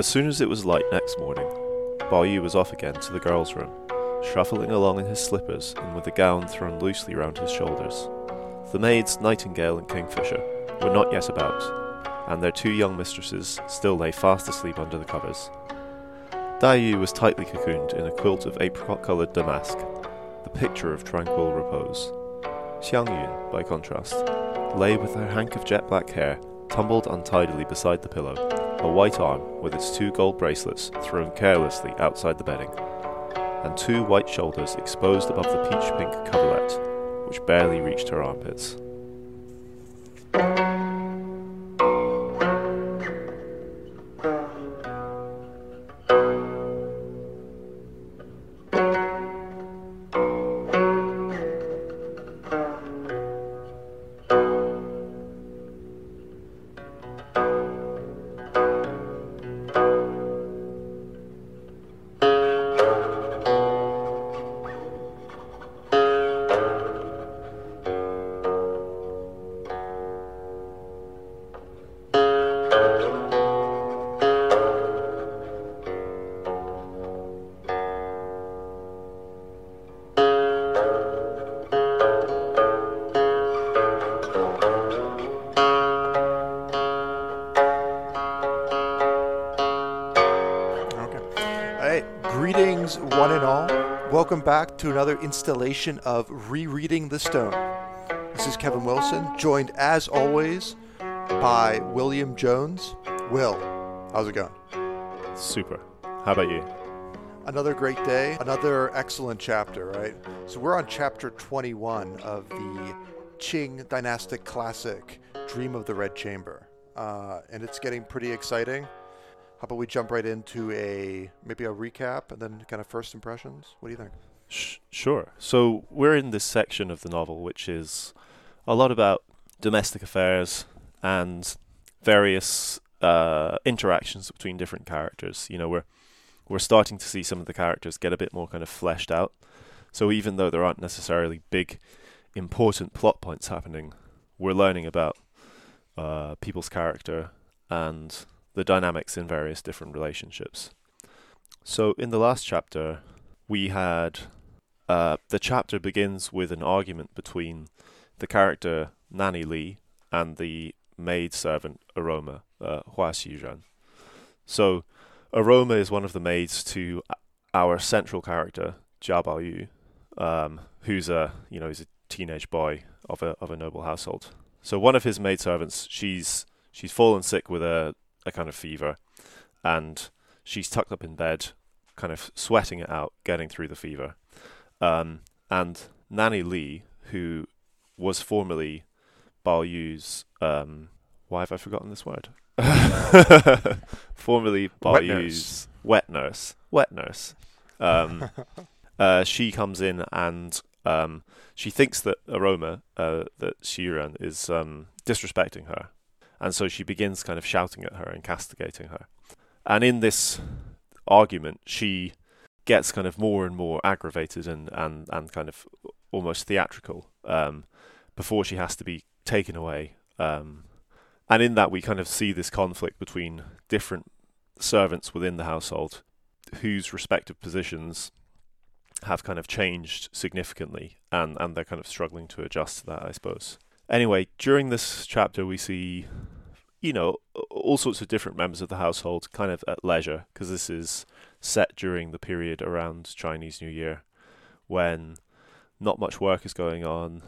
As soon as it was light next morning, Bao Yu was off again to the girls' room, shuffling along in his slippers and with the gown thrown loosely round his shoulders. The maids, Nightingale and Kingfisher, were not yet about, and their two young mistresses still lay fast asleep under the covers. Dai Yu was tightly cocooned in a quilt of apricot coloured damask, the picture of tranquil repose. Xiang Yun, by contrast, lay with her hank of jet black hair tumbled untidily beside the pillow, a white arm with its two gold bracelets thrown carelessly outside the bedding, and two white shoulders exposed above the peach pink coverlet, which barely reached her armpits. Welcome back to another installation of Rereading the Stone. This is Kevin Wilson, joined as always by William Jones. Will, how's it going? Super. How about you? Another great day, another excellent chapter, right? So we're on chapter 21 of the Qing dynastic classic, Dream of the Red Chamber. Uh, and it's getting pretty exciting. How about we jump right into a maybe a recap and then kind of first impressions? What do you think? sure. So we're in this section of the novel, which is a lot about domestic affairs and various uh, interactions between different characters. You know, we're we're starting to see some of the characters get a bit more kind of fleshed out. So even though there aren't necessarily big, important plot points happening, we're learning about uh, people's character and the dynamics in various different relationships. So, in the last chapter, we had uh, the chapter begins with an argument between the character Nanny Li and the maid servant Aroma, uh, Hua Xiren. So, Aroma is one of the maids to our central character, Jia Baoyu, um, who's a you know he's a teenage boy of a of a noble household. So one of his maidservants, she's she's fallen sick with a a kind of fever, and she's tucked up in bed, kind of sweating it out, getting through the fever. Um, and Nanny Li, who was formerly Bao Yu's, um, why have I forgotten this word? formerly Bao Yu's wet nurse, wet nurse. Um, uh, she comes in and um, she thinks that Aroma, uh, that Xiren is um, disrespecting her, and so she begins kind of shouting at her and castigating her. And in this argument, she gets kind of more and more aggravated and, and, and kind of almost theatrical um, before she has to be taken away. Um, and in that, we kind of see this conflict between different servants within the household whose respective positions have kind of changed significantly and, and they're kind of struggling to adjust to that, I suppose. Anyway, during this chapter, we see, you know, all sorts of different members of the household kind of at leisure because this is set during the period around Chinese New Year when not much work is going on.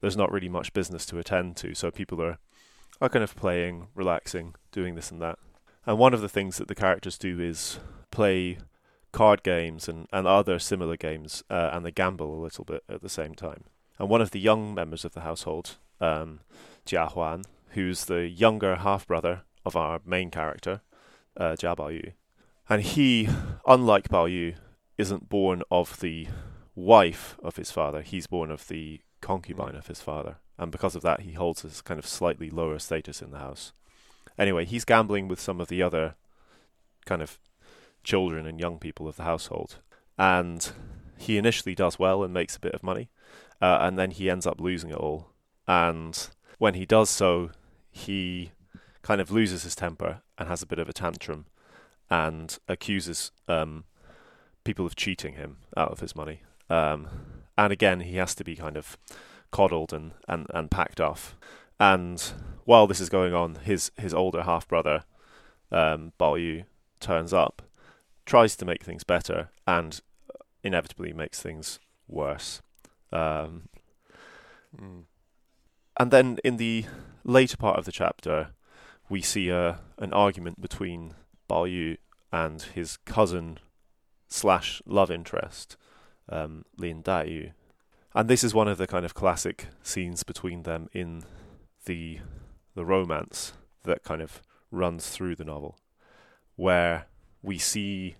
There's not really much business to attend to, so people are are kind of playing, relaxing, doing this and that. And one of the things that the characters do is play card games and, and other similar games, uh, and they gamble a little bit at the same time. And one of the young members of the household um, Jia Huan, who's the younger half brother of our main character, uh, Jia Baoyu. And he, unlike Baoyu, isn't born of the wife of his father, he's born of the concubine of his father. And because of that, he holds this kind of slightly lower status in the house. Anyway, he's gambling with some of the other kind of children and young people of the household. And he initially does well and makes a bit of money. Uh, and then he ends up losing it all and when he does so, he kind of loses his temper and has a bit of a tantrum, and accuses um, people of cheating him out of his money. Um, and again, he has to be kind of coddled and, and, and packed off. And while this is going on, his his older half brother, um, Bao Yu, turns up, tries to make things better, and inevitably makes things worse. Um, Mm. And then in the later part of the chapter, we see a an argument between Bao Yu and his cousin slash love interest, um, Lin Daiyu. And this is one of the kind of classic scenes between them in the the romance that kind of runs through the novel, where we see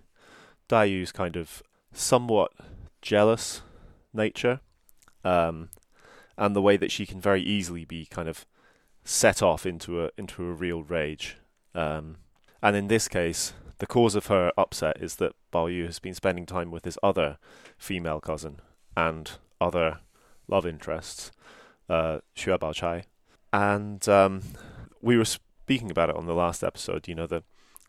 Daiyu's kind of somewhat jealous nature, um, and the way that she can very easily be kind of set off into a into a real rage. Um, and in this case, the cause of her upset is that Bao Yu has been spending time with his other female cousin and other love interests, uh, Xue Bao Chai. And um, we were speaking about it on the last episode. You know, the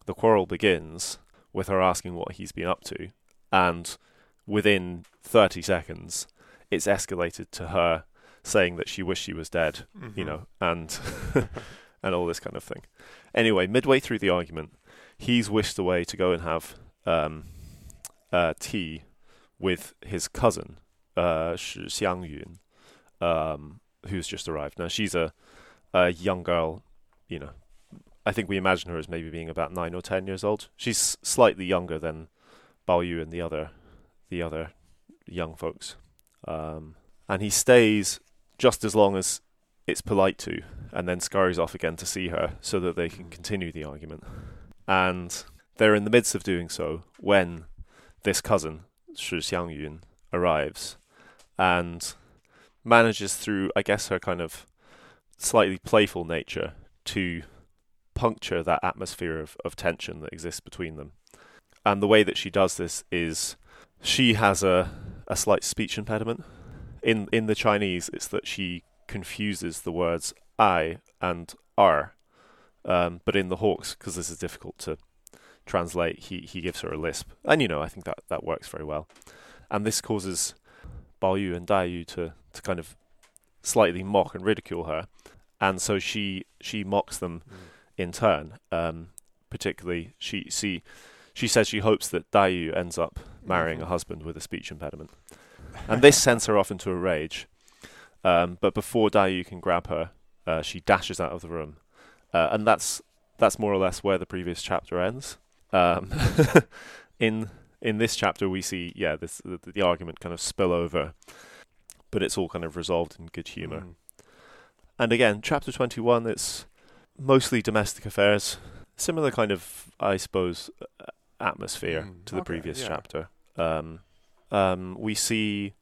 the quarrel begins with her asking what he's been up to, and within 30 seconds, it's escalated to her saying that she wished she was dead, you Mhm. know, and and all this kind of thing. Anyway, midway through the argument, he's wished away to go and have um, uh, tea with his cousin, uh, Shi Xiang Yun, um, who's just arrived. Now she's a a young girl, you know. I think we imagine her as maybe being about nine or ten years old. She's slightly younger than Bao Yu and the other the other young folks. Um, and he stays just as long as it's polite to, and then scurries off again to see her so that they can hmm. continue the argument. And they're in the midst of doing so when this cousin, Shi Xiangyun, arrives and manages through, I guess, her kind of slightly playful nature to puncture that atmosphere of, of tension that exists between them. And the way that she does this is she has a, a slight speech impediment. In in the Chinese, it's that she confuses the words I and R. Um, but in the Hawkes, because this is difficult to translate, he, he gives her a lisp. And you know, I think that, that works very well. And this causes Bao Yu and Dai Yu to, to kind of slightly mock and ridicule her. And so she she mocks them Mm. in turn. Um, particularly, she she she says she hopes that Daiyu ends up marrying a Mhm. husband with a speech impediment, and this sends her off into a rage. Um, but before Daiyu can grab her, uh, she dashes out of the room, uh, and that's that's more or less where the previous chapter ends. Um, in in this chapter, we see yeah this the, the argument kind of spill over, but it's all kind of resolved in good humor. Mm. And again, chapter 21, it's mostly domestic affairs. Similar kind of, I suppose, atmosphere Mm, to the okay, previous yeah. chapter. Um, um, we see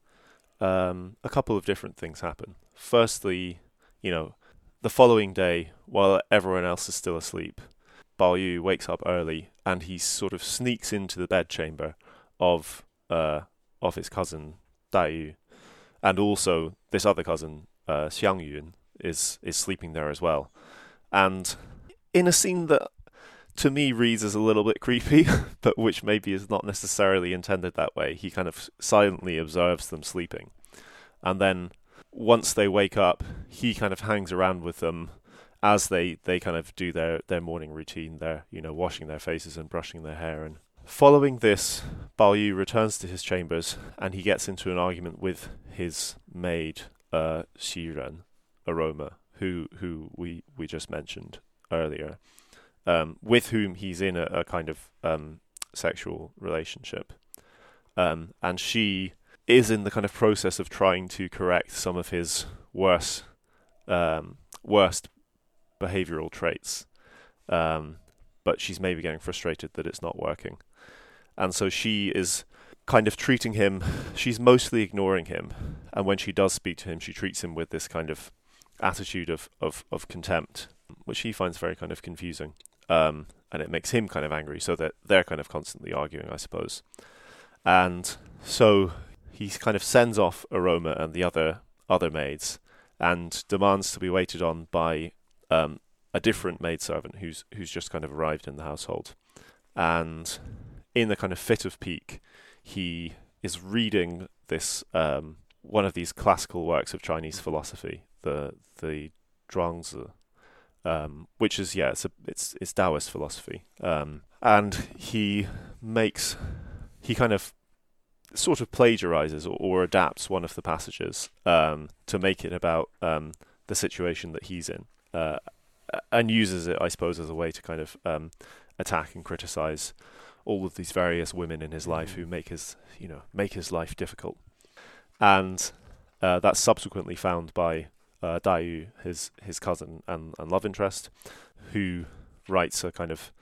um, a couple of different things happen. Firstly, you know, the following day, while everyone else is still asleep, Bao Yu wakes up early and he sort of sneaks into the bedchamber of uh, of his cousin Dai Yu, and also this other cousin uh, Xiang Yun is is sleeping there as well, and in a scene that to me reads as a little bit creepy, but which maybe is not necessarily intended that way. He kind of silently observes them sleeping, and then once they wake up, he kind of hangs around with them as they, they kind of do their, their morning routine, their you know washing their faces and brushing their hair. And following this, Bao Yu returns to his chambers and he gets into an argument with his maid, uh, Aroma, who who we, we just mentioned earlier, um, with whom he's in a, a kind of um, sexual relationship, um, and she is in the kind of process of trying to correct some of his worse um, worst behavioral traits. Um, but she's maybe getting frustrated that it's not working. And so she is kind of treating him, she's mostly ignoring him. And when she does speak to him, she treats him with this kind of attitude of, of, of contempt, which he finds very kind of confusing. Um, and it makes him kind of angry, so that they're kind of constantly arguing, I suppose. And so he kind of sends off Aroma and the other other maids and demands to be waited on by um, a different maidservant who's who's just kind of arrived in the household. and in the kind of fit of pique, he is reading this um, one of these classical works of Chinese philosophy, the the Zhuangzi, um, which is yeah, it's a, it's it's Taoist philosophy, um, and he makes he kind of sort of plagiarizes or, or adapts one of the passages um, to make it about um, the situation that he's in, uh, and uses it, I suppose, as a way to kind of um, attack and criticize all of these various women in his life who make his you know make his life difficult, and uh, that's subsequently found by uh, Yu, his his cousin and, and love interest, who writes a kind of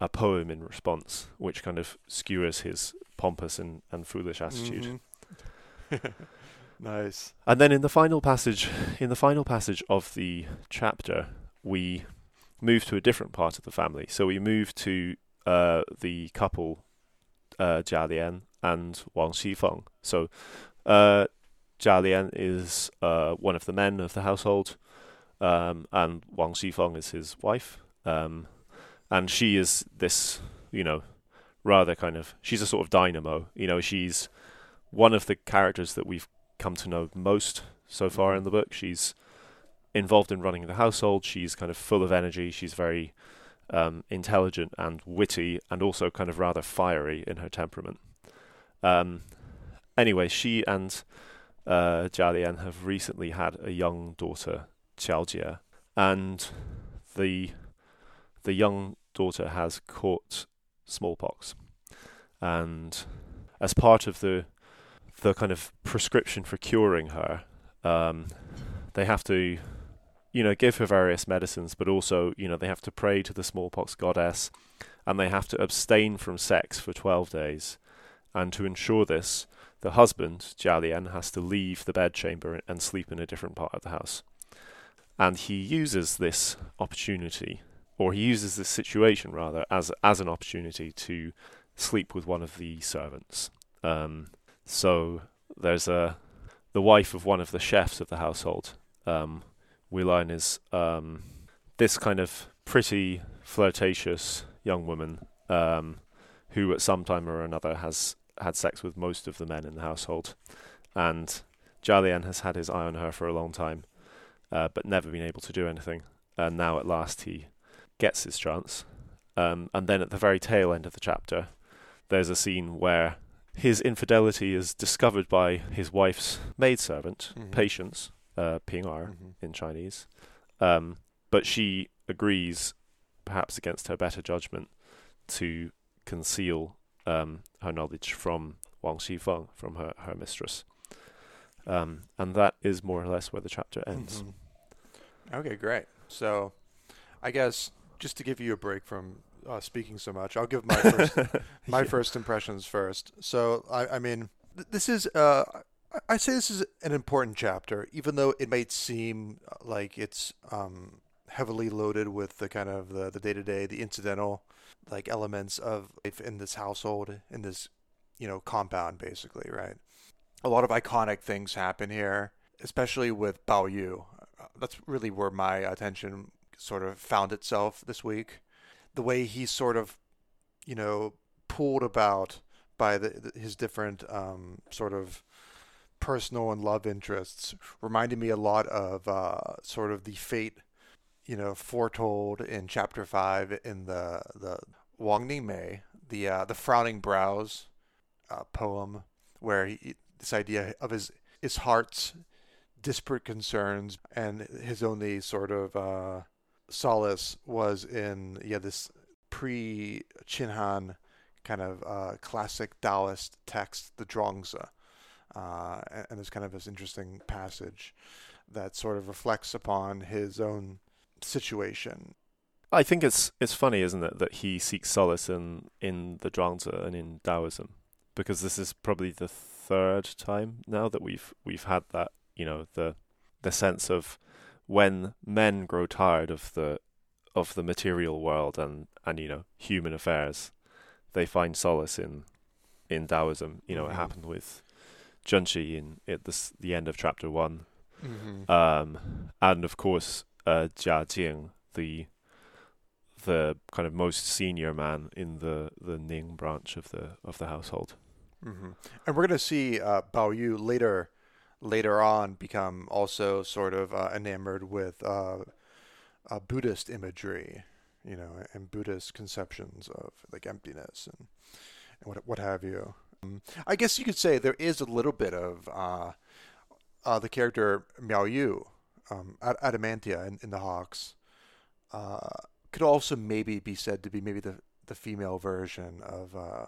a poem in response, which kind of skewers his pompous and, and foolish attitude. Mm-hmm. nice. And then in the final passage, in the final passage of the chapter, we move to a different part of the family. So we move to uh, the couple, uh, Jia Lian and Wang Xifeng. So uh, Jia Lian is uh, one of the men of the household, um, and Wang Xifeng is his wife. Um, and she is this, you know, rather kind of she's a sort of dynamo. You know, she's one of the characters that we've come to know most so far in the book. She's involved in running the household. She's kind of full of energy. She's very um, intelligent and witty, and also kind of rather fiery in her temperament. Um, anyway, she and uh, have recently had a young daughter, Qiao and the the young daughter has caught smallpox, and as part of the the kind of prescription for curing her, um, they have to, you know, give her various medicines, but also, you know, they have to pray to the smallpox goddess, and they have to abstain from sex for twelve days, and to ensure this, the husband Jialian has to leave the bedchamber and sleep in a different part of the house, and he uses this opportunity or he uses this situation rather as as an opportunity to sleep with one of the servants. Um, so there's a the wife of one of the chefs of the household. Um, is um, this kind of pretty flirtatious young woman um, who, at some time or another, has had sex with most of the men in the household, and Jialian has had his eye on her for a long time, uh, but never been able to do anything. And now, at last, he gets his chance. Um, and then at the very tail end of the chapter, there's a scene where his infidelity is discovered by his wife's maidservant, mm-hmm. Patience, uh, Ping Er mm-hmm. in Chinese. Um, but she agrees, perhaps against her better judgment, to conceal um, her knowledge from Wang Xifeng, from her, her mistress. Um, and that is more or less where the chapter ends. Mm-hmm. Okay, great. So I guess just to give you a break from uh, speaking so much, I'll give my first, my yeah. first impressions first. So I, I mean, th- this is uh, I say this is an important chapter, even though it might seem uh, like it's um, heavily loaded with the kind of the day to day, the incidental like elements of life in this household, in this you know compound, basically, right? A lot of iconic things happen here, especially with Bao Yu. Uh, that's really where my attention sort of found itself this week. The way he's sort of, you know, pulled about by the, his different um, sort of personal and love interests reminded me a lot of uh, sort of the fate, you know, foretold in chapter five in the the Wang Ningmei, the uh, the frowning brows uh, poem, where he, this idea of his his heart's disparate concerns and his only sort of uh, solace was in yeah this pre Qin Han kind of uh, classic Taoist text, the Zhuangzi. Uh, and, and there's kind of this interesting passage that sort of reflects upon his own situation. I think it's it's funny, isn't it, that he seeks solace in in the Zhuangzi and in Taoism, because this is probably the third time now that we've we've had that you know the the sense of when men grow tired of the of the material world and and you know human affairs, they find solace in in Taoism. You know, mm-hmm. it happened with Zhenqi in at the the end of chapter one, mm-hmm. um, and of course uh, Jia Jing, the the kind of most senior man in the the Ning branch of the of the household. Mm-hmm. And we're going to see uh, Bao Yu later later on become also sort of uh, enamored with uh, uh, Buddhist imagery, you know, and Buddhist conceptions of like emptiness and, and what what have you. Um, I guess you could say there is a little bit of uh, uh, the character Miao Yu, um, Adamantina in, in the Hawkes, uh, could also maybe be said to be maybe the the female version of uh,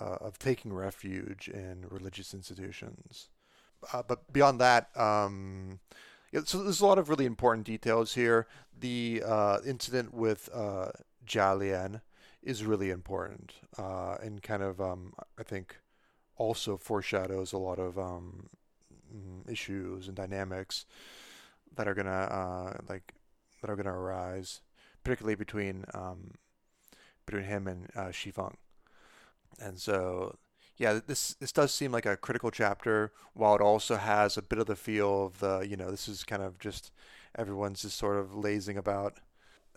uh, of taking refuge in religious institutions. Uh, but beyond that, um, yeah, so there's a lot of really important details here. The uh, incident with uh, Jialian is really important uh, and kind of, um, I think, also foreshadows a lot of um, mm, issues and dynamics that are gonna uh, like that are gonna arise, particularly between um, between him and uh, Xifeng. And so, yeah, this this does seem like a critical chapter, while it also has a bit of the feel of the, you know, this is kind of just everyone's just sort of lazing about.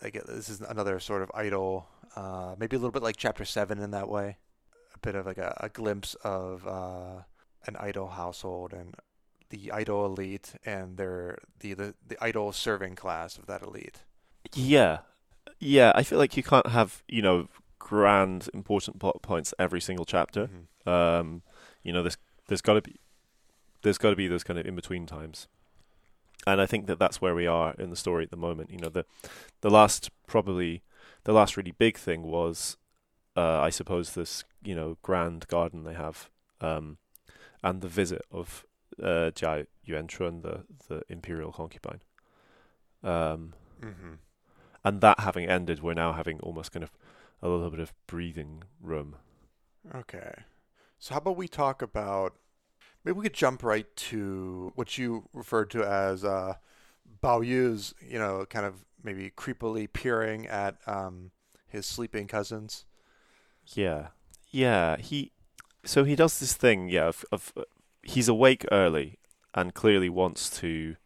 Like this is another sort of idle, uh, maybe a little bit like chapter seven in that way, a bit of like a, a glimpse of uh, an idle household and the idle elite and their the, the the idle serving class of that elite. Yeah, yeah. I feel like you can't have you know grand important plot points every single chapter. Mm-hmm. Um, you know, there's there's got to be there's got to be those kind of in between times, and I think that that's where we are in the story at the moment. You know, the the last probably the last really big thing was, uh, I suppose, this you know grand garden they have, um, and the visit of uh, Jia Yuanchun, the the imperial concubine. Um, mm-hmm. and that having ended, we're now having almost kind of a little bit of breathing room. Okay. So how about we talk about maybe we could jump right to what you referred to as uh Bao Yu's, you know, kind of maybe creepily peering at um his sleeping cousins. Yeah. Yeah, he so he does this thing, yeah, of, of he's awake early and clearly wants to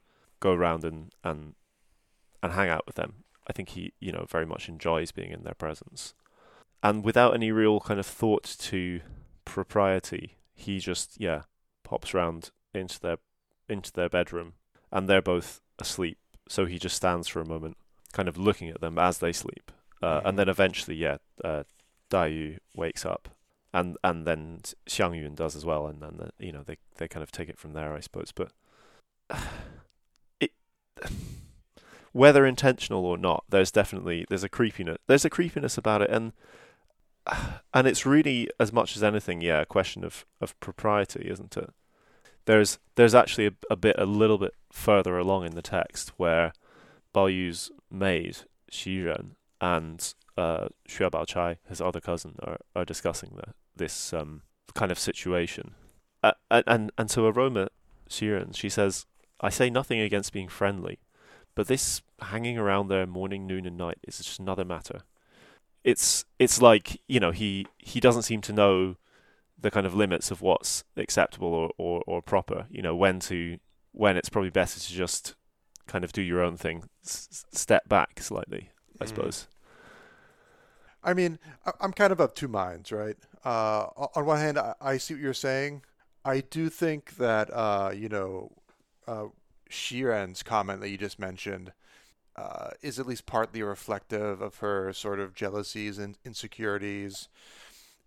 go around and and and hang out with them. I think he, you know, very much enjoys being in their presence and without any real kind of thought to propriety, he just yeah pops round into their into their bedroom, and they're both asleep. So he just stands for a moment, kind of looking at them as they sleep, uh, and then eventually, yeah, uh, Yu wakes up, and and then Xiang Yun does as well, and then the, you know they they kind of take it from there, I suppose. But it whether intentional or not, there's definitely there's a creepiness there's a creepiness about it, and and it's really as much as anything, yeah, a question of, of propriety, isn't it? There's there's actually a, a bit a little bit further along in the text where Bao Yu's maid Xiren and uh, Xue Baochai, his other cousin, are are discussing the, this um, kind of situation, uh, and and so Aroma Xiren she says, "I say nothing against being friendly, but this hanging around there morning, noon, and night is just another matter." it's it's like you know he he doesn't seem to know the kind of limits of what's acceptable or, or, or proper. You know when to when it's probably better to just kind of do your own thing, s- step back slightly, I mm. suppose. I mean, I'm kind of of two minds, right? Uh, on one hand, I see what you're saying. I do think that uh, you know, uh, Xiren's comment that you just mentioned uh, is at least partly reflective of her sort of jealousies and insecurities.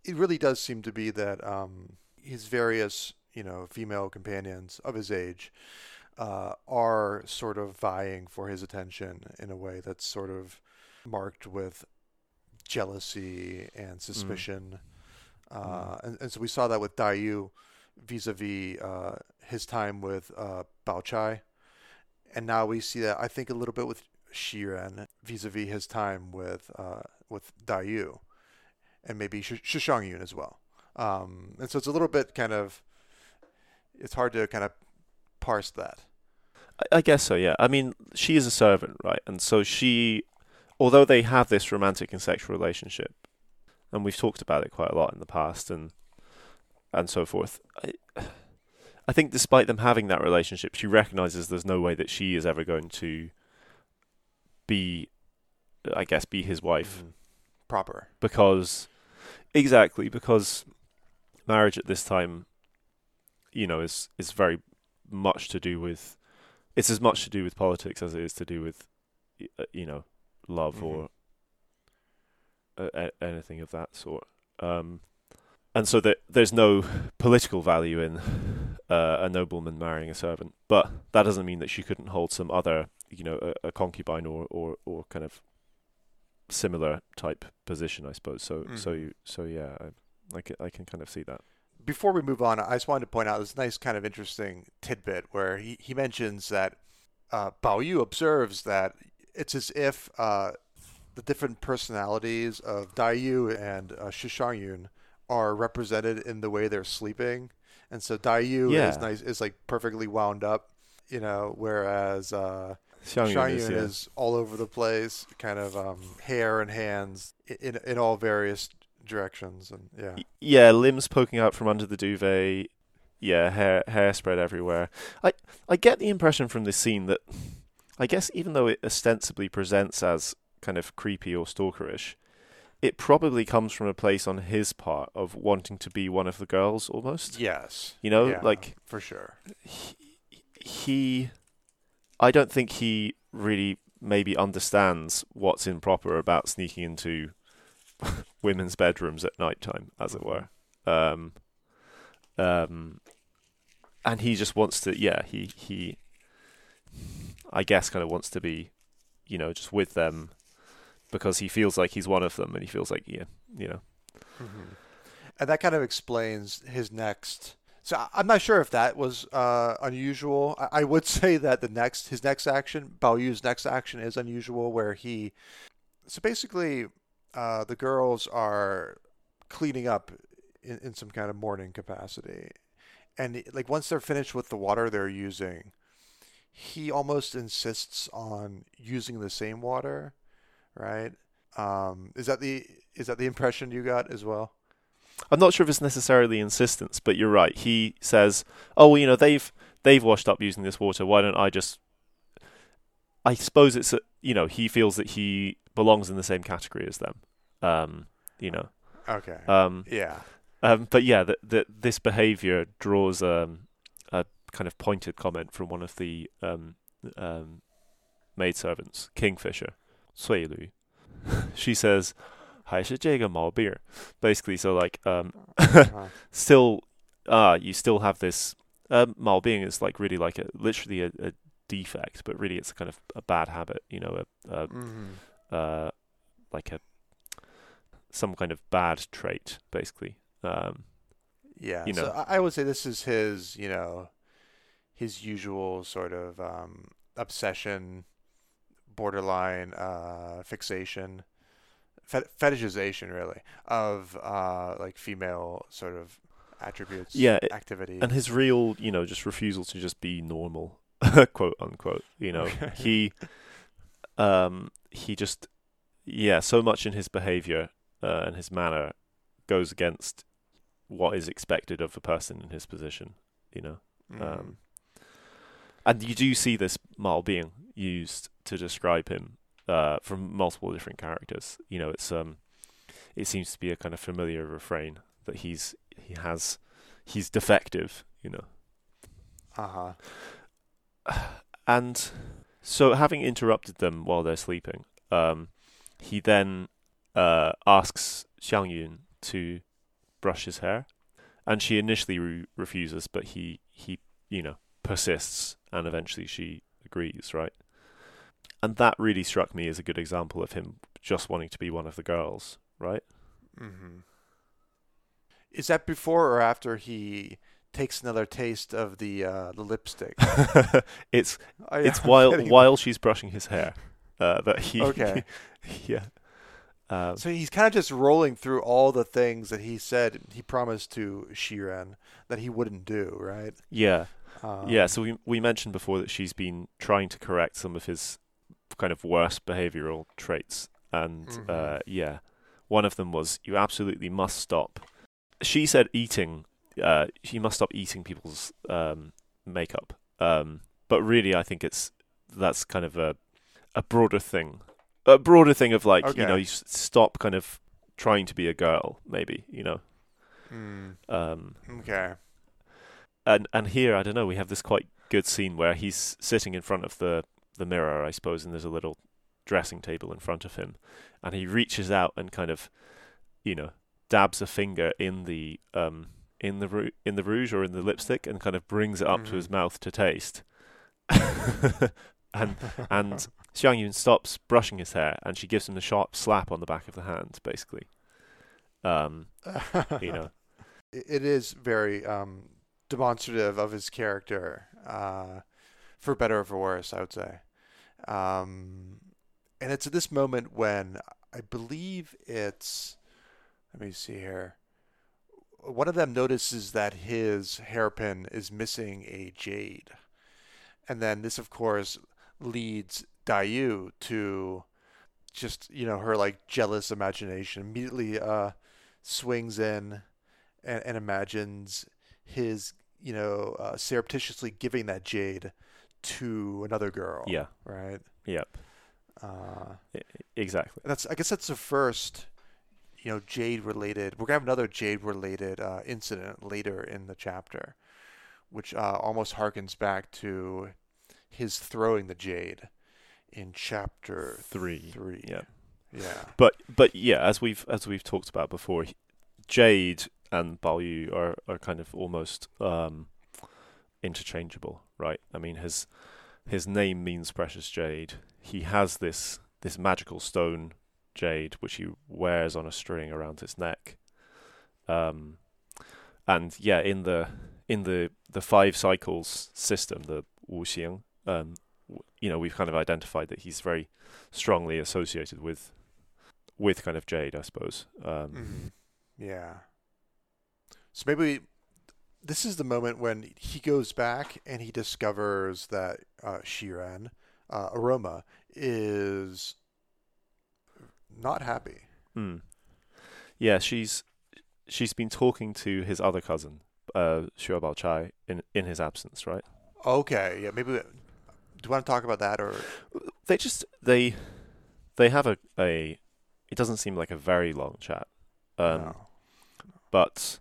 It really does seem to be that um, his various, you know, female companions of his age uh, are sort of vying for his attention in a way that's sort of marked with jealousy and mm. suspicion. Mm. Uh, mm. And, and, so we saw that with Yu vis-a-vis uh, his time with uh, Bao Chai. And now we see that I think a little bit with Xiren vis-a-vis his time with uh, with Yu, and maybe Sh- Shishang Yun as well. Um, and so it's a little bit kind of it's hard to kind of parse that. I, I guess so. Yeah. I mean, she is a servant, right? And so she, although they have this romantic and sexual relationship, and we've talked about it quite a lot in the past, and and so forth. I, I think despite them having that relationship, she recognizes there's no way that she is ever going to be I guess, be his wife Mhm. Proper. because exactly because marriage at this time, you know, is is very much to do with it's as much to do with politics as it is to do with uh, you know love Mhm. or a- anything of that sort. Um, and so that there's no political value in uh, a nobleman marrying a servant, but that doesn't mean that she couldn't hold some other, you know, a, a concubine or, or, or kind of similar type position, I suppose. So so Mhm. you so yeah, I, I can I can kind of see that. Before we move on, I just wanted to point out this nice kind of interesting tidbit where he, he mentions that uh, Bao Yu observes that it's as if uh, the different personalities of Dai Yu and uh, Shi Xiangyun are represented in the way they're sleeping. And so Dai Yu is nice is like perfectly wound up, you know, whereas uh, Xiang Xiang Yun is, yeah. is all over the place, kind of um, hair and hands in in all various directions, and yeah, yeah, limbs poking out from under the duvet. Yeah, hair hair spread everywhere. I I get the impression from this scene that I guess even though it ostensibly presents as kind of creepy or stalkerish, it probably comes from a place on his part of wanting to be one of the girls almost. yes, You know, yeah, like for sure. he, he I don't think he really maybe understands what's improper about sneaking into women's bedrooms at night time, as it were. Um, um, and he just wants to, yeah, he, he, I guess, kind of wants to be, you know, just with them because he feels like he's one of them and he feels like, yeah, you know, hmm And that kind of explains his next. So I'm not sure if that was uh, unusual. I, I would say that the next his next action, Bao Yu's next action, is unusual, where he. So basically, uh, the girls are cleaning up in, in some kind of morning capacity, and like once they're finished with the water they're using, he almost insists on using the same water, right? Um, is that the is that the impression you got as well? I'm not sure if it's necessarily insistence, but you're right. He says, "Oh, well, you know, they've they've washed up using this water. Why don't I just?" I suppose it's a, you know he feels that he belongs in the same category as them. Um, you know, Okay. um, yeah. um, but yeah, that that this behaviour draws um, a kind of pointed comment from one of the um, um, maidservants, Kingfisher, 翠缕. she says, 还是这个毛病. Basically, so like, um, still, ah, uh, you still have this. Uh, being is like really like a literally a, a defect, but really it's kind of a bad habit. You know, a, a mm-hmm. uh, like a some kind of bad trait, basically. Um, yeah. You know. So I would say this is his, you know, his usual sort of um, obsession borderline uh, fixation, fet- fetishization, really, of uh, like female sort of attributes, Yeah, it- activity. and his real you know just refusal to just be normal quote unquote you know he um he just yeah so much in his behavior uh, and his manner goes against what is expected of a person in his position you know Mhm. Um, and you do see this Mal being used to describe him uh, from multiple different characters. You know, it's um, it seems to be a kind of familiar refrain that he's he has he's defective. You know, uh-huh. and so having interrupted them while they're sleeping, um, he then uh, asks Xiang Yun to brush his hair, and she initially re- refuses, but he he you know persists, and eventually she agrees, right? And that really struck me as a good example of him just wanting to be one of the girls, right? Mm-hmm. Is that before or after he takes another taste of the uh, the lipstick? it's I- it's I'm while while she's brushing his hair uh, that he Okay. yeah um, So he's kind of just rolling through all the things that he said he promised to Xiren that he wouldn't do, right? yeah Um, yeah so we we mentioned before that she's been trying to correct some of his kind of worst behavioral traits and Mhm. uh, yeah one of them was you absolutely must stop she said eating uh, you must stop eating people's um, makeup um, but really I think it's that's kind of a a broader thing a broader thing of like Okay. you know you stop kind of trying to be a girl maybe you know Mm, um okay. And and here I don't know we have this quite good scene where he's sitting in front of the the mirror I suppose and there's a little dressing table in front of him. And he reaches out and kind of you know dabs a finger in the um in the in the rouge or in the lipstick and kind of brings it up to Mhm. his mouth to taste. And and Xiang Yun stops brushing his hair and she gives him a sharp slap on the back of the hand basically. Um you know. It it is very um, demonstrative of his character, uh, for better or for worse, I would say. Um, and it's at this moment when I believe it's, let me see here. One of them notices that his hairpin is missing a jade. And then this, of course, leads Daiyu to just, you know, her like jealous imagination immediately uh, swings in and, and imagines his, you know, uh, surreptitiously giving that jade to another girl. yeah Right. yep Uh, exactly that's. I guess that's the first, you know, jade related. We're gonna have another jade related uh, incident later in the chapter, which uh, almost harkens back to his throwing the jade in chapter Three, Three. yeah. Yeah. But but yeah, as we've as we've talked about before, Jade and Bao Yu are are kind of almost um, interchangeable, right? I mean, his his name means precious jade. He has this this magical stone jade which he wears on a string around his neck. Um, and yeah, in the in the the five cycles system, the Wu Xing, um, you know, we've kind of identified that he's very strongly associated with with kind of jade, I suppose. Um, Mhm. Yeah. So maybe this is the moment when he goes back and he discovers that uh, Xiren, uh, Aroma, is not happy. mm. Yeah, she's she's been talking to his other cousin, uh, Xue Bao Chai, in in his absence, right? Okay, yeah, maybe. We, Do you want to talk about that or? They just they they have a a. It doesn't seem like a very long chat, um, no. but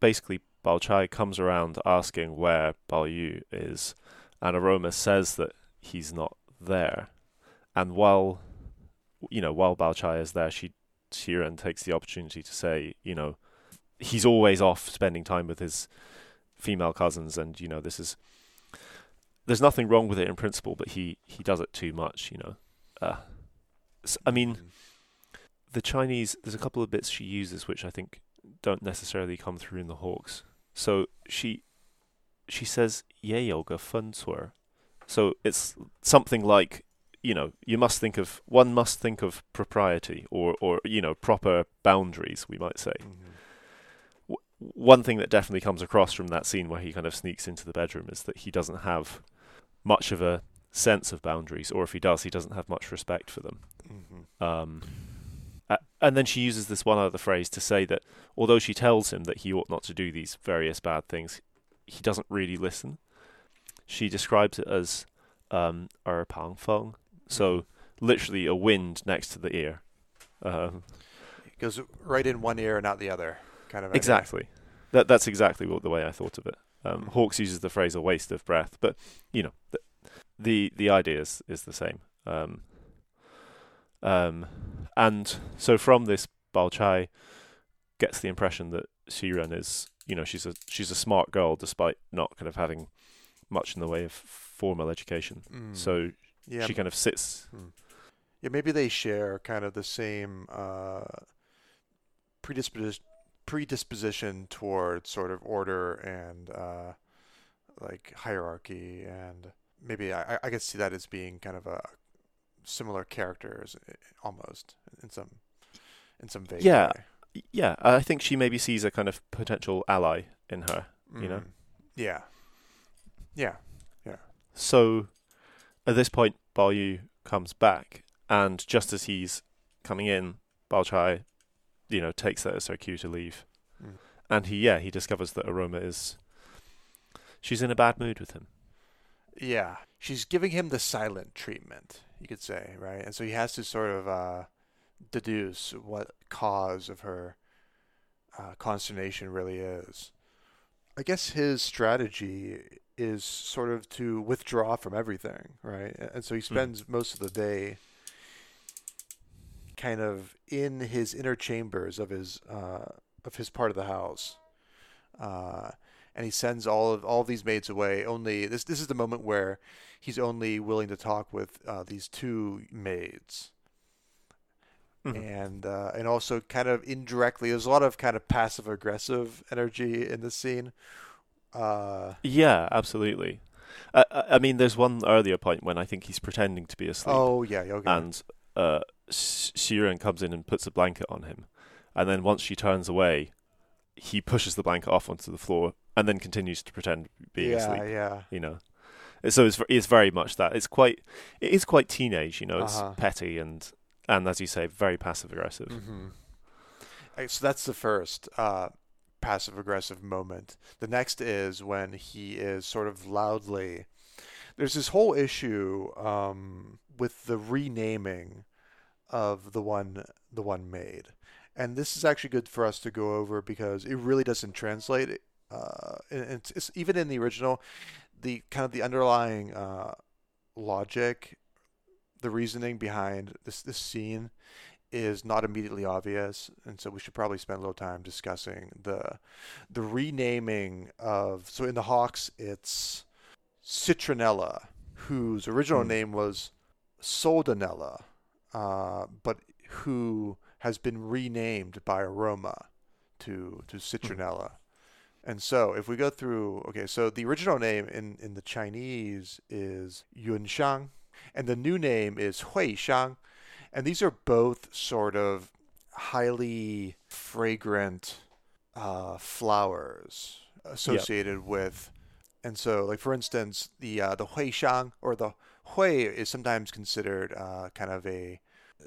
basically Bao Chai comes around asking where Bao Yu is, and Aroma says that he's not there. And while you know, while Bao Chai is there, she Xiren takes the opportunity to say, you know, he's always off spending time with his female cousins, and you know, this is there's nothing wrong with it in principle, but he he does it too much, you know. Uh, I mean, Mm. the Chinese, there's a couple of bits she uses which I think don't necessarily come through in the Hawkes. So she she says yeah yoga fun tour. So it's something like you know you must think of one must think of propriety or or you know proper boundaries we might say. Mm-hmm. W- one thing that definitely comes across from that scene where he kind of sneaks into the bedroom is that he doesn't have much of a sense of boundaries, or if he does, he doesn't have much respect for them. Mm-hmm. Um, a- and then she uses this one other phrase to say that although she tells him that he ought not to do these various bad things, he doesn't really listen. She describes it as um, er pang feng, so literally a wind next to the ear. Um, It goes right in one ear and out the other, kind of. idea. exactly. That that's exactly what the way I thought of it. Um, Mhm. Hawkes uses the phrase "a waste of breath," but you know the the, the idea is, is the same. Um, um, and so from this, Bao Chai gets the impression that Xiren is, you know, she's a she's a smart girl despite not kind of having much in the way of formal education. Mm. So yeah, she kind of sits. Yeah, maybe they share kind of the same uh, predisposition predisposition towards sort of order and uh, like hierarchy, and maybe I, I- I could see that as being kind of a similar characters eh, almost in some in some vague Yeah. way. Yeah, I think she maybe sees a kind of potential ally in her. you know? yeah Yeah. Yeah. So at this point, Bao Yu comes back, and just as he's coming in, Bao Chai, you know, takes that as her cue to leave. Mm. And he, yeah, he discovers that Aroma is. She's in a bad mood with him. Yeah, she's giving him the silent treatment, you could say, right? And so he has to sort of uh, deduce what cause of her uh, consternation really is. I guess his strategy is sort of to withdraw from everything, right? And so he spends mm. most of the day kind of in his inner chambers of his uh, of his part of the house. Uh, and he sends all of all of these maids away. Only this this is the moment where he's only willing to talk with uh, these two maids, mm-hmm. and uh, and also kind of indirectly. There's a lot of kind of passive aggressive energy in this scene. Uh, yeah, absolutely. Uh, I mean, there's one earlier point when I think he's pretending to be asleep. Oh yeah, okay. And uh, Xiren comes in and puts a blanket on him, and then once she turns away, he pushes the blanket off onto the floor and then continues to pretend being yeah, asleep. Yeah, You know, so it's it's very much that. It's quite it is quite teenage. You know, it's uh-huh. petty and and as you say, very passive aggressive. Mm-hmm. So that's the first uh, passive aggressive moment. The next is when he is sort of loudly. There's this whole issue um, with the renaming of the one the one made and this is actually good for us to go over because it really doesn't translate. Uh, it's, it's, even in the original, the kind of the underlying uh, logic, the reasoning behind this this scene is not immediately obvious, and so we should probably spend a little time discussing the the renaming of. So in the Hawkes, it's Citronella, whose original mm. name was Soldanella, uh, but who has been renamed by Aroma to to citronella. And so if we go through, okay, so the original name in, in the Chinese is Yunshang, and the new name is Huishang. And these are both sort of highly fragrant uh, flowers associated yep. with. And so, like for instance, the uh, the Huishang or the Hui is sometimes considered uh, kind of a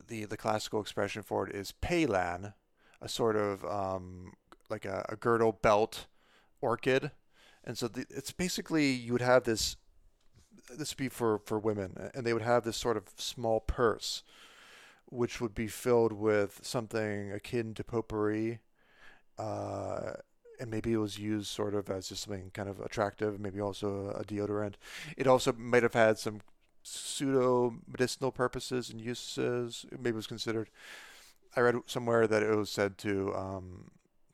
the the classical expression for it is peilan, a sort of um, like a, a, girdle belt orchid, and so the, it's basically you would have this. This would be for for women, and they would have this sort of small purse, which would be filled with something akin to potpourri. Uh, and maybe it was used sort of as just something kind of attractive, maybe also a deodorant. It also might have had some pseudo medicinal purposes and uses. Maybe it was considered. I read somewhere that it was said to um,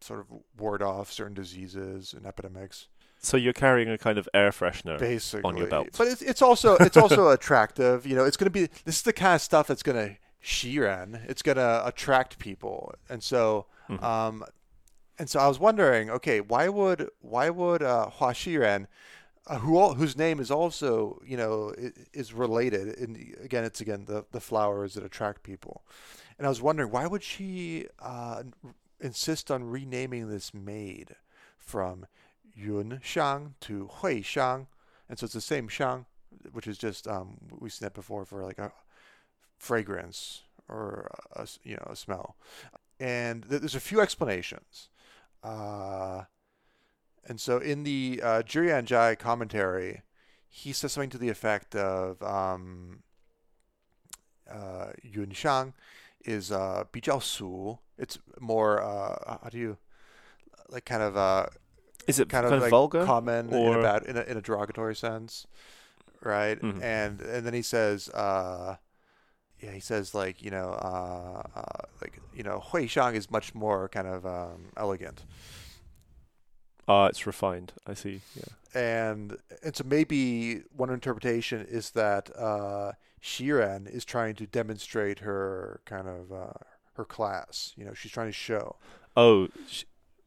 sort of ward off certain diseases and epidemics. So you're carrying a kind of air freshener basically on your belt, but it's, it's also it's also attractive. You know, it's going to be this is the kind of stuff that's going to xiren. It's going to attract people, and so mm-hmm. um, and so I was wondering, okay, why would why would uh, Hua Xiren uh, who all, whose name is also you know is related and again it's again the the flowers that attract people and i was wondering why would she uh, insist on renaming this maid from yun shang to hui shang and so it's the same shang which is just um, we've seen that before for like a fragrance or a, you know a smell. And th- there's a few explanations. Uh, and so in the uh, Zhiyan Zhai commentary, he says something to the effect of um, uh, Yun Shang is uh, 比较俗. It's more, uh, how do you, like kind of, uh, is it kind, kind of, like vulgar common or... in a bad, in a, in a derogatory sense, right? Mm-hmm. And and then he says, uh, yeah, he says like you know, uh, uh, like you know, Hui Shang is much more kind of um, elegant. Ah, uh, it's refined. I see. Yeah. And and so maybe one interpretation is that uh, Xiren is trying to demonstrate her kind of uh, her class. You know, she's trying to show. Oh, sh-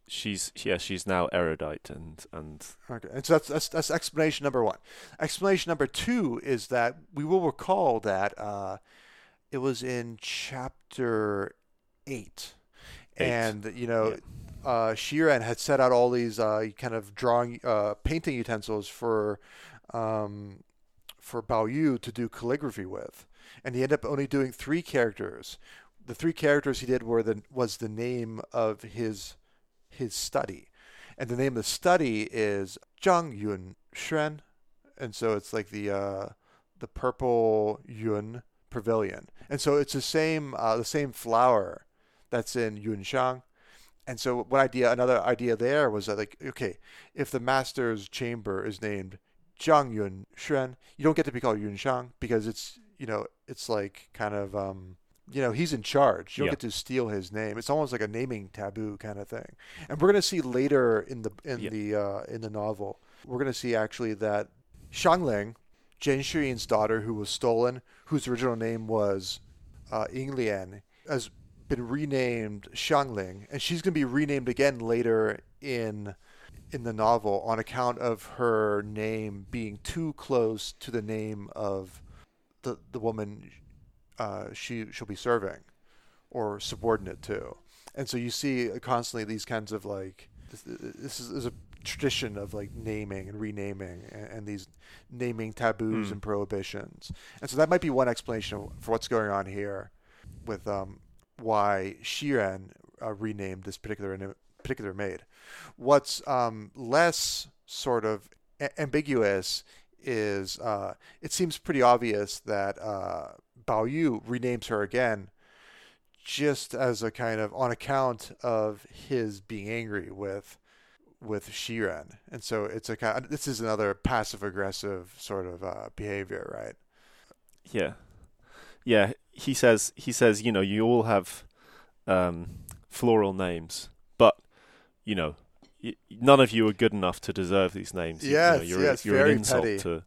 she's yeah, she's now erudite and and. Okay, and so that's that's that's explanation number one. Explanation number two is that we will recall that uh, it was in chapter eight, eight. and you know. Yeah uh, Xiren had set out all these uh, kind of drawing, uh, painting utensils for um, for Bao Yu to do calligraphy with, and he ended up only doing three characters. The three characters he did were the was the name of his his study, and the name of the study is Zhang Yun Xuan, and so it's like the uh, the purple yun pavilion, and so it's the same uh, the same flower that's in Yunshang. And so, one idea? Another idea there was that, like, okay, if the master's chamber is named Zhang Yun Xuan, you don't get to be called Yun Shang because it's, you know, it's like kind of, um, you know, he's in charge. You don't Yeah. get to steal his name. It's almost like a naming taboo kind of thing. And we're gonna see later in the in Yeah. the uh, in the novel, we're gonna see actually that Shangling, Zhen Shiyin's daughter, who was stolen, whose original name was uh, Ying Lian, has been renamed Shangling, and she's going to be renamed again later in in the novel on account of her name being too close to the name of the the woman uh, she she'll be serving or subordinate to, and so you see constantly these kinds of like this, this is, is a tradition of like naming and renaming and, and these naming taboos Mm. and prohibitions, and so that might be one explanation for what's going on here with um, why Xiren uh, renamed this particular particular maid. What's um, less sort of a- ambiguous is uh, it seems pretty obvious that uh, Bao Yu renames her again just as a kind of on account of his being angry with with Xiren, and so it's a kind. this is another passive aggressive sort of uh, behavior, right? Yeah, yeah. He says he says you know you all have um, floral names, you know none of you are good enough to deserve these names. You- you know, Yes, you're, yes, you're very an insult petty. to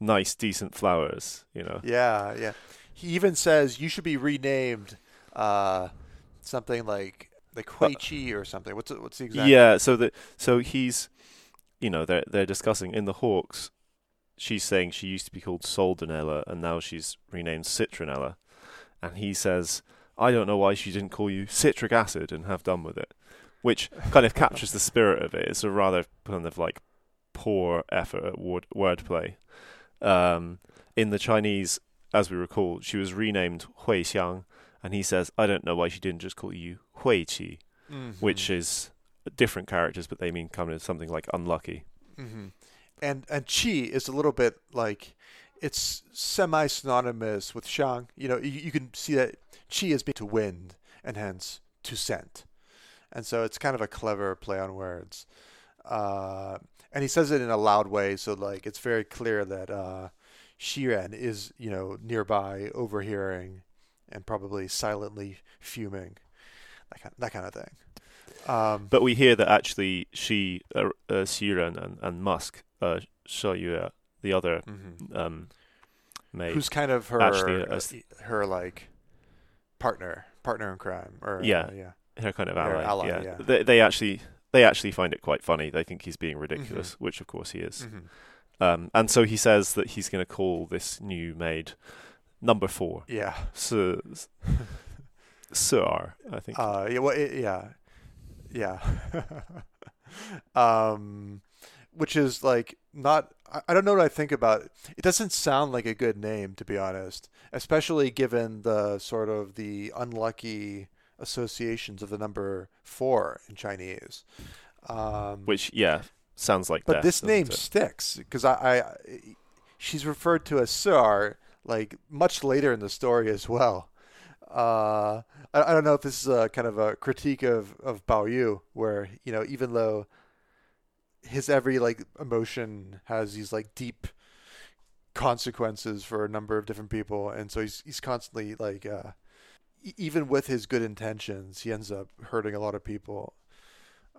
nice, decent flowers. You know. Yeah, yeah. He even says you should be renamed uh, something like like Hui Chi or something. What's what's the exact? Yeah, so the so he's, you know, they're they're discussing in the Hawkes. She's saying she used to be called Soldanella and now she's renamed Citronella, and he says, "I don't know why she didn't call you citric acid and have done with it," which kind of captures the spirit of it. It's a rather kind of like poor effort at word wordplay. Um, in the Chinese, as we recall, she was renamed Hui Xiang, and he says, "I don't know why she didn't just call you Hui Qi." Mhm. which is different characters, but they mean kind of something like unlucky. hmm And and Chi is a little bit like it's semi synonymous with Shang. You know, you, you can see that Chi is being to wind and hence to scent, and so it's kind of a clever play on words. Uh, and he says it in a loud way, so like it's very clear that uh, Xiren is you know nearby, overhearing, and probably silently fuming, that kind that kind of thing. Um, But we hear that actually she, uh, uh, Xiren and, and Musk, uh, Shou Yue, the other mhm. um, maid, who's kind of her Actually, uh, her like partner partner in crime or Yeah. uh, yeah her kind of ally. ally, yeah. yeah. They, they actually they actually find it quite funny. They think he's being Mm-hmm. ridiculous, which of course he is. Mhm. Um, and so he says that he's going to call this new maid number four, yeah Sir, Sir, I think. uh yeah well, it, yeah yeah um which is like not I, I don't know what I think about it. it doesn't sound like a good name to be honest especially given the sort of the unlucky associations of the number four in Chinese um which yeah sounds like But death, this name it? sticks because I, I, she's referred to as Suar like much later in the story as well. Uh, I, I don't know if this is a kind of a critique of of Bao Yu, where you know even though his every like emotion has these like deep consequences for a number of different people, and so he's he's constantly like uh, even with his good intentions, he ends up hurting a lot of people.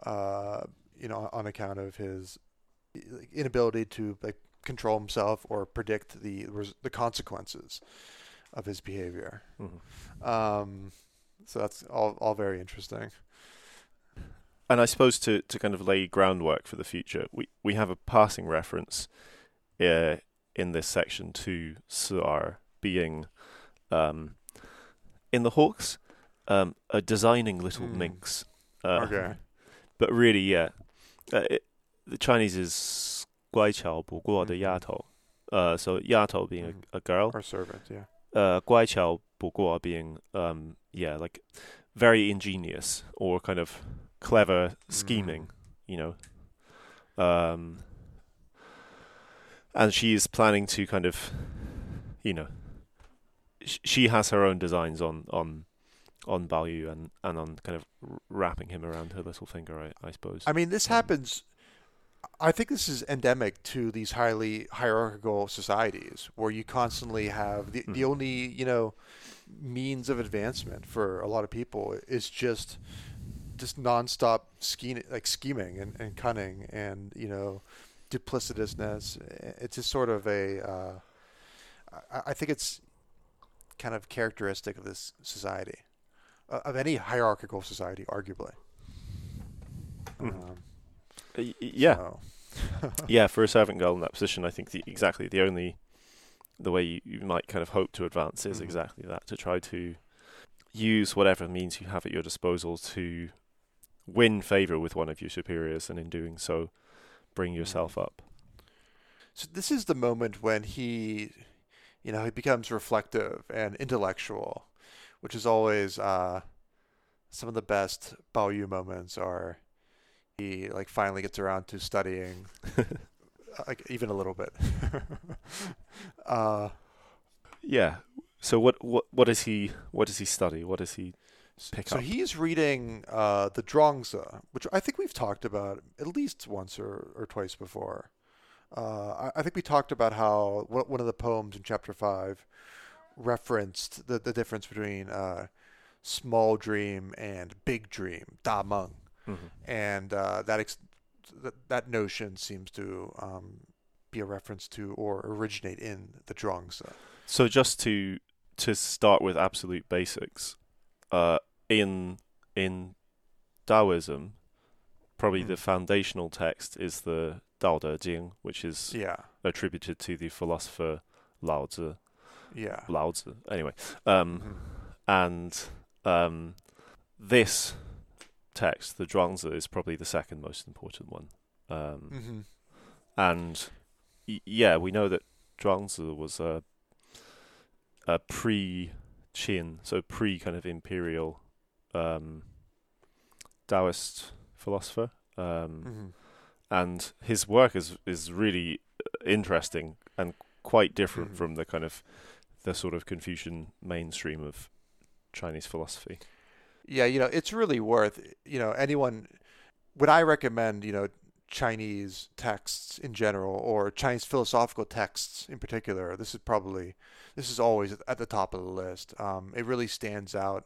Uh, you know, on account of his inability to like control himself or predict the the consequences of his behavior. Mhm. Um, so that's all all very interesting. And I suppose to, to kind of lay groundwork for the future, we, we have a passing reference uh, in this section to Suar being um, in the Hawkes um, designing little mm. Uh, okay. But really, yeah, uh, it, the Chinese is 乖巧不过的丫头. Mm-hmm. Uh, so 丫头 being mm-hmm. a, a, girl or servant, yeah. Uh, 乖巧不过 being um, yeah, like very ingenious or kind of clever scheming, mm. you know. Um, and she is planning to kind of, you know, she has her own designs on on on Bao and and on kind of wrapping him around her little finger, I, I suppose. I mean, this Um, happens. I think this is endemic to these highly hierarchical societies where you constantly have the, the Mhm. only you know means of advancement for a lot of people is just just nonstop scheming, like scheming and, and cunning and you know duplicitousness. It's just sort of a. Uh, I, I think it's kind of characteristic of this society, uh, of any hierarchical society, arguably. Mhm. Um, y- yeah, so- yeah. For a servant girl in that position, I think the, exactly the only the way you, you might kind of hope to advance is Mhm. exactly that to try to use whatever means you have at your disposal to win favor with one of your superiors, and in doing so, bring yourself up. So this is the moment when he, you know, he becomes reflective and intellectual, which is always uh, some of the best Bao Yu moments are. He like finally gets around to studying, like even a little bit. uh, Yeah. So what what what does he what does he study? What does he pick up? so he's reading uh, the Zhuangzi, which I think we've talked about at least once or, or twice before. Uh, I, I think we talked about how one of the poems in chapter five referenced the, the difference between uh, small dream and big dream, Da Meng, Mhm. and uh, that, ex- that that notion seems to um, be a reference to or originate in the Zhuangzi. So just to to start with absolute basics, uh, in in Taoism, probably the Mm. foundational text is the Dao De Jing, which is Yeah, attributed to the philosopher Lao Tzu. yeah. Lao Tzu. Anyway, um, Mhm. and um, this text, the Zhuangzi, is probably the second most important one. Um, Mhm. and y- yeah, we know that Zhuangzi was a a pre-Qin, so pre kind of imperial um, Taoist philosopher, um, Mhm. And his work is is really uh, interesting and quite different Mhm. from the kind of the sort of Confucian mainstream of Chinese philosophy. Yeah, you know, it's really worth, you know, anyone when I recommend, you know, Chinese texts in general or Chinese philosophical texts in particular, this is probably this is always at the top of the list. Um, it really stands out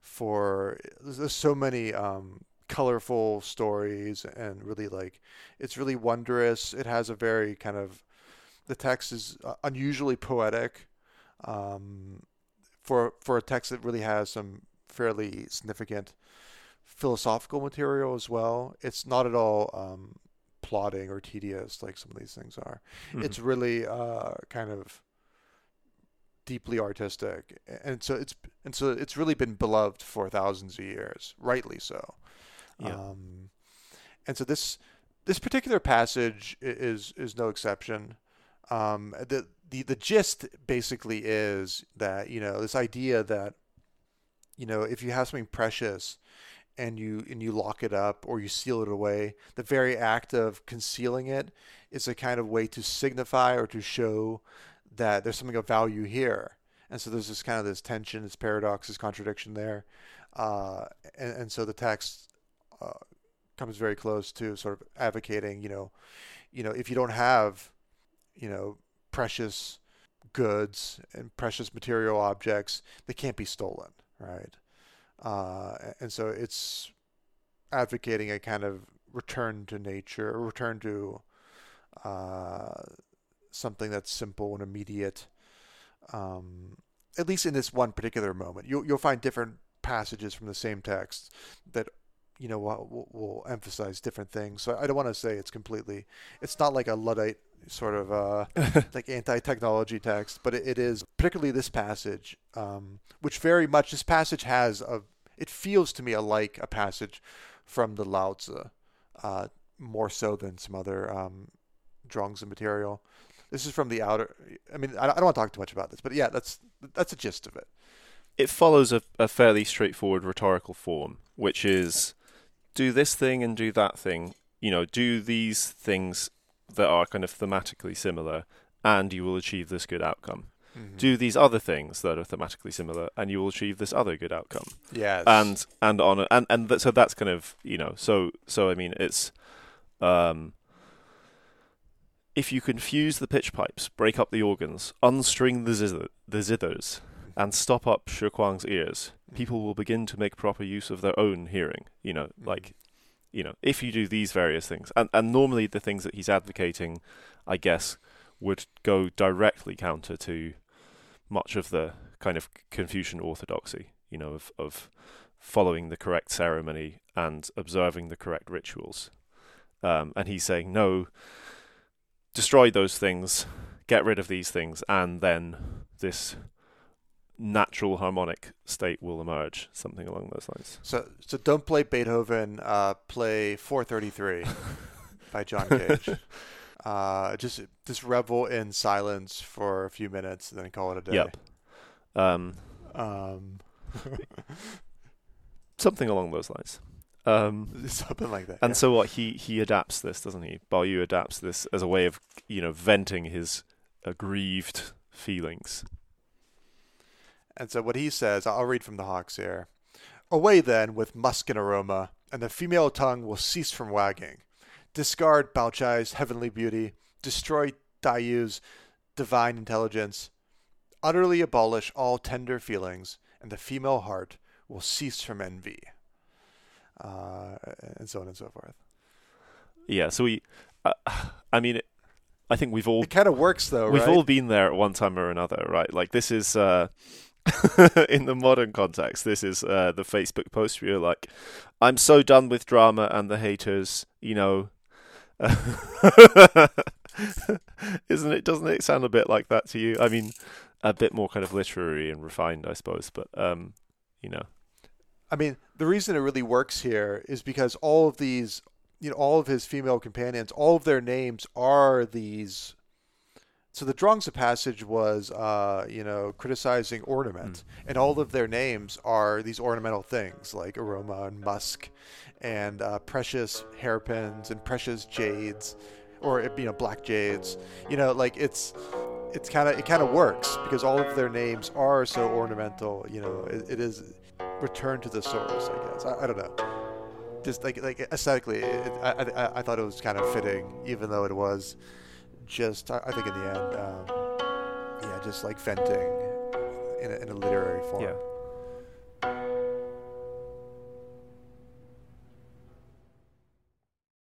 for there's, there's so many um, colorful stories and really like it's really wondrous. It has a very kind of the text is uh, unusually poetic um, for for a text that really has some fairly significant philosophical material as well. It's not at all um, plotting or tedious like some of these things are. It's really uh, kind of deeply artistic, and so it's and so it's really been beloved for thousands of years, rightly so. Yeah. Um, and so this this particular passage is is no exception. Um, the the the gist basically is that you know this idea that you know if you have something precious and you and you lock it up or you seal it away, the very act of concealing it is a kind of way to signify or to show that there's something of value here. And so there's this kind of this tension, this paradox, this contradiction there. Uh, and, and so the text uh, comes very close to sort of advocating, you know, you know, if you don't have, you know, precious goods and precious material objects, they can't be stolen, right? Uh, and so it's advocating a kind of return to nature, return to uh, something that's simple and immediate. Um, at least in this one particular moment, you'll you'll find different passages from the same text that you know will, will, emphasize different things. So I don't want to say it's completely. It's not like a luddite sort of uh, like anti-technology text, but it, it is particularly this passage, um, which very much this passage has a. It feels to me like a passage from the Lao Tzu, uh, more so than some other um, and material. This is from the outer. I mean, I I don't want to talk too much about this, but yeah, that's that's the gist of it. it follows a, a fairly straightforward rhetorical form, which is do this thing and do that thing. You know, do these things that are kind of thematically similar, and you will achieve this good outcome. Mhm. Do these other things that are thematically similar, and you will achieve this other good outcome. yes. And and on a, and and th- so that's kind of you know so so I mean it's um if you confuse the pitch pipes, break up the organs, unstring the zither, the zithers, and stop up Shi Kuang's ears, people will begin to make proper use of their own hearing. You know, Mhm. like you know, if you do these various things, and and normally the things that he's advocating, I guess, would go directly counter to much of the kind of Confucian orthodoxy. You know, of of following the correct ceremony and observing the correct rituals. Um, and he's saying no, destroy those things, get rid of these things, and then this natural harmonic state will emerge, something along those lines. So, so don't play Beethoven. Uh, play 433 by John Cage. Uh, just just revel in silence for a few minutes and then call it a day. Yep. Um, Um, something along those lines. Um, something like that. and yeah. so what he he adapts this, doesn't he? Yu adapts this as a way of you know venting his aggrieved feelings. And so what he says, I'll read from the Hawkes here. Away then with musk and aroma, and the female tongue will cease from wagging. Discard Bao Chai's heavenly beauty, destroy Daiyu's divine intelligence, utterly abolish all tender feelings, and the female heart will cease from envy. Uh, and so on and so forth. Yeah. So we, uh, I mean, it, I think we've all It kind of works though, We've right? all been there at one time or another, right? Like this is uh in the modern context, this is uh the Facebook post where you're like, I'm so done with drama and the haters, you know. Isn't it doesn't it sound a bit like that to you? I mean, a bit more kind of literary and refined, I suppose, but um, you know. I mean, the reason it really works here is because all of these, you know, all of his female companions, all of their names are these. So the Zhuangzi passage was, uh, you know, criticizing ornament, and all of their names are these ornamental things like aroma and musk, and uh, precious hairpins and precious jades, or you know, black jades. You know, like it's it's kind of it kind of works because all of their names are so ornamental. You know, it, it is return to the source. I guess I, I don't know. Just like like aesthetically, it, I, I I thought it was kind of fitting, even though it was just I, think in the end, um, yeah, just like venting in a, in a literary form. Yeah.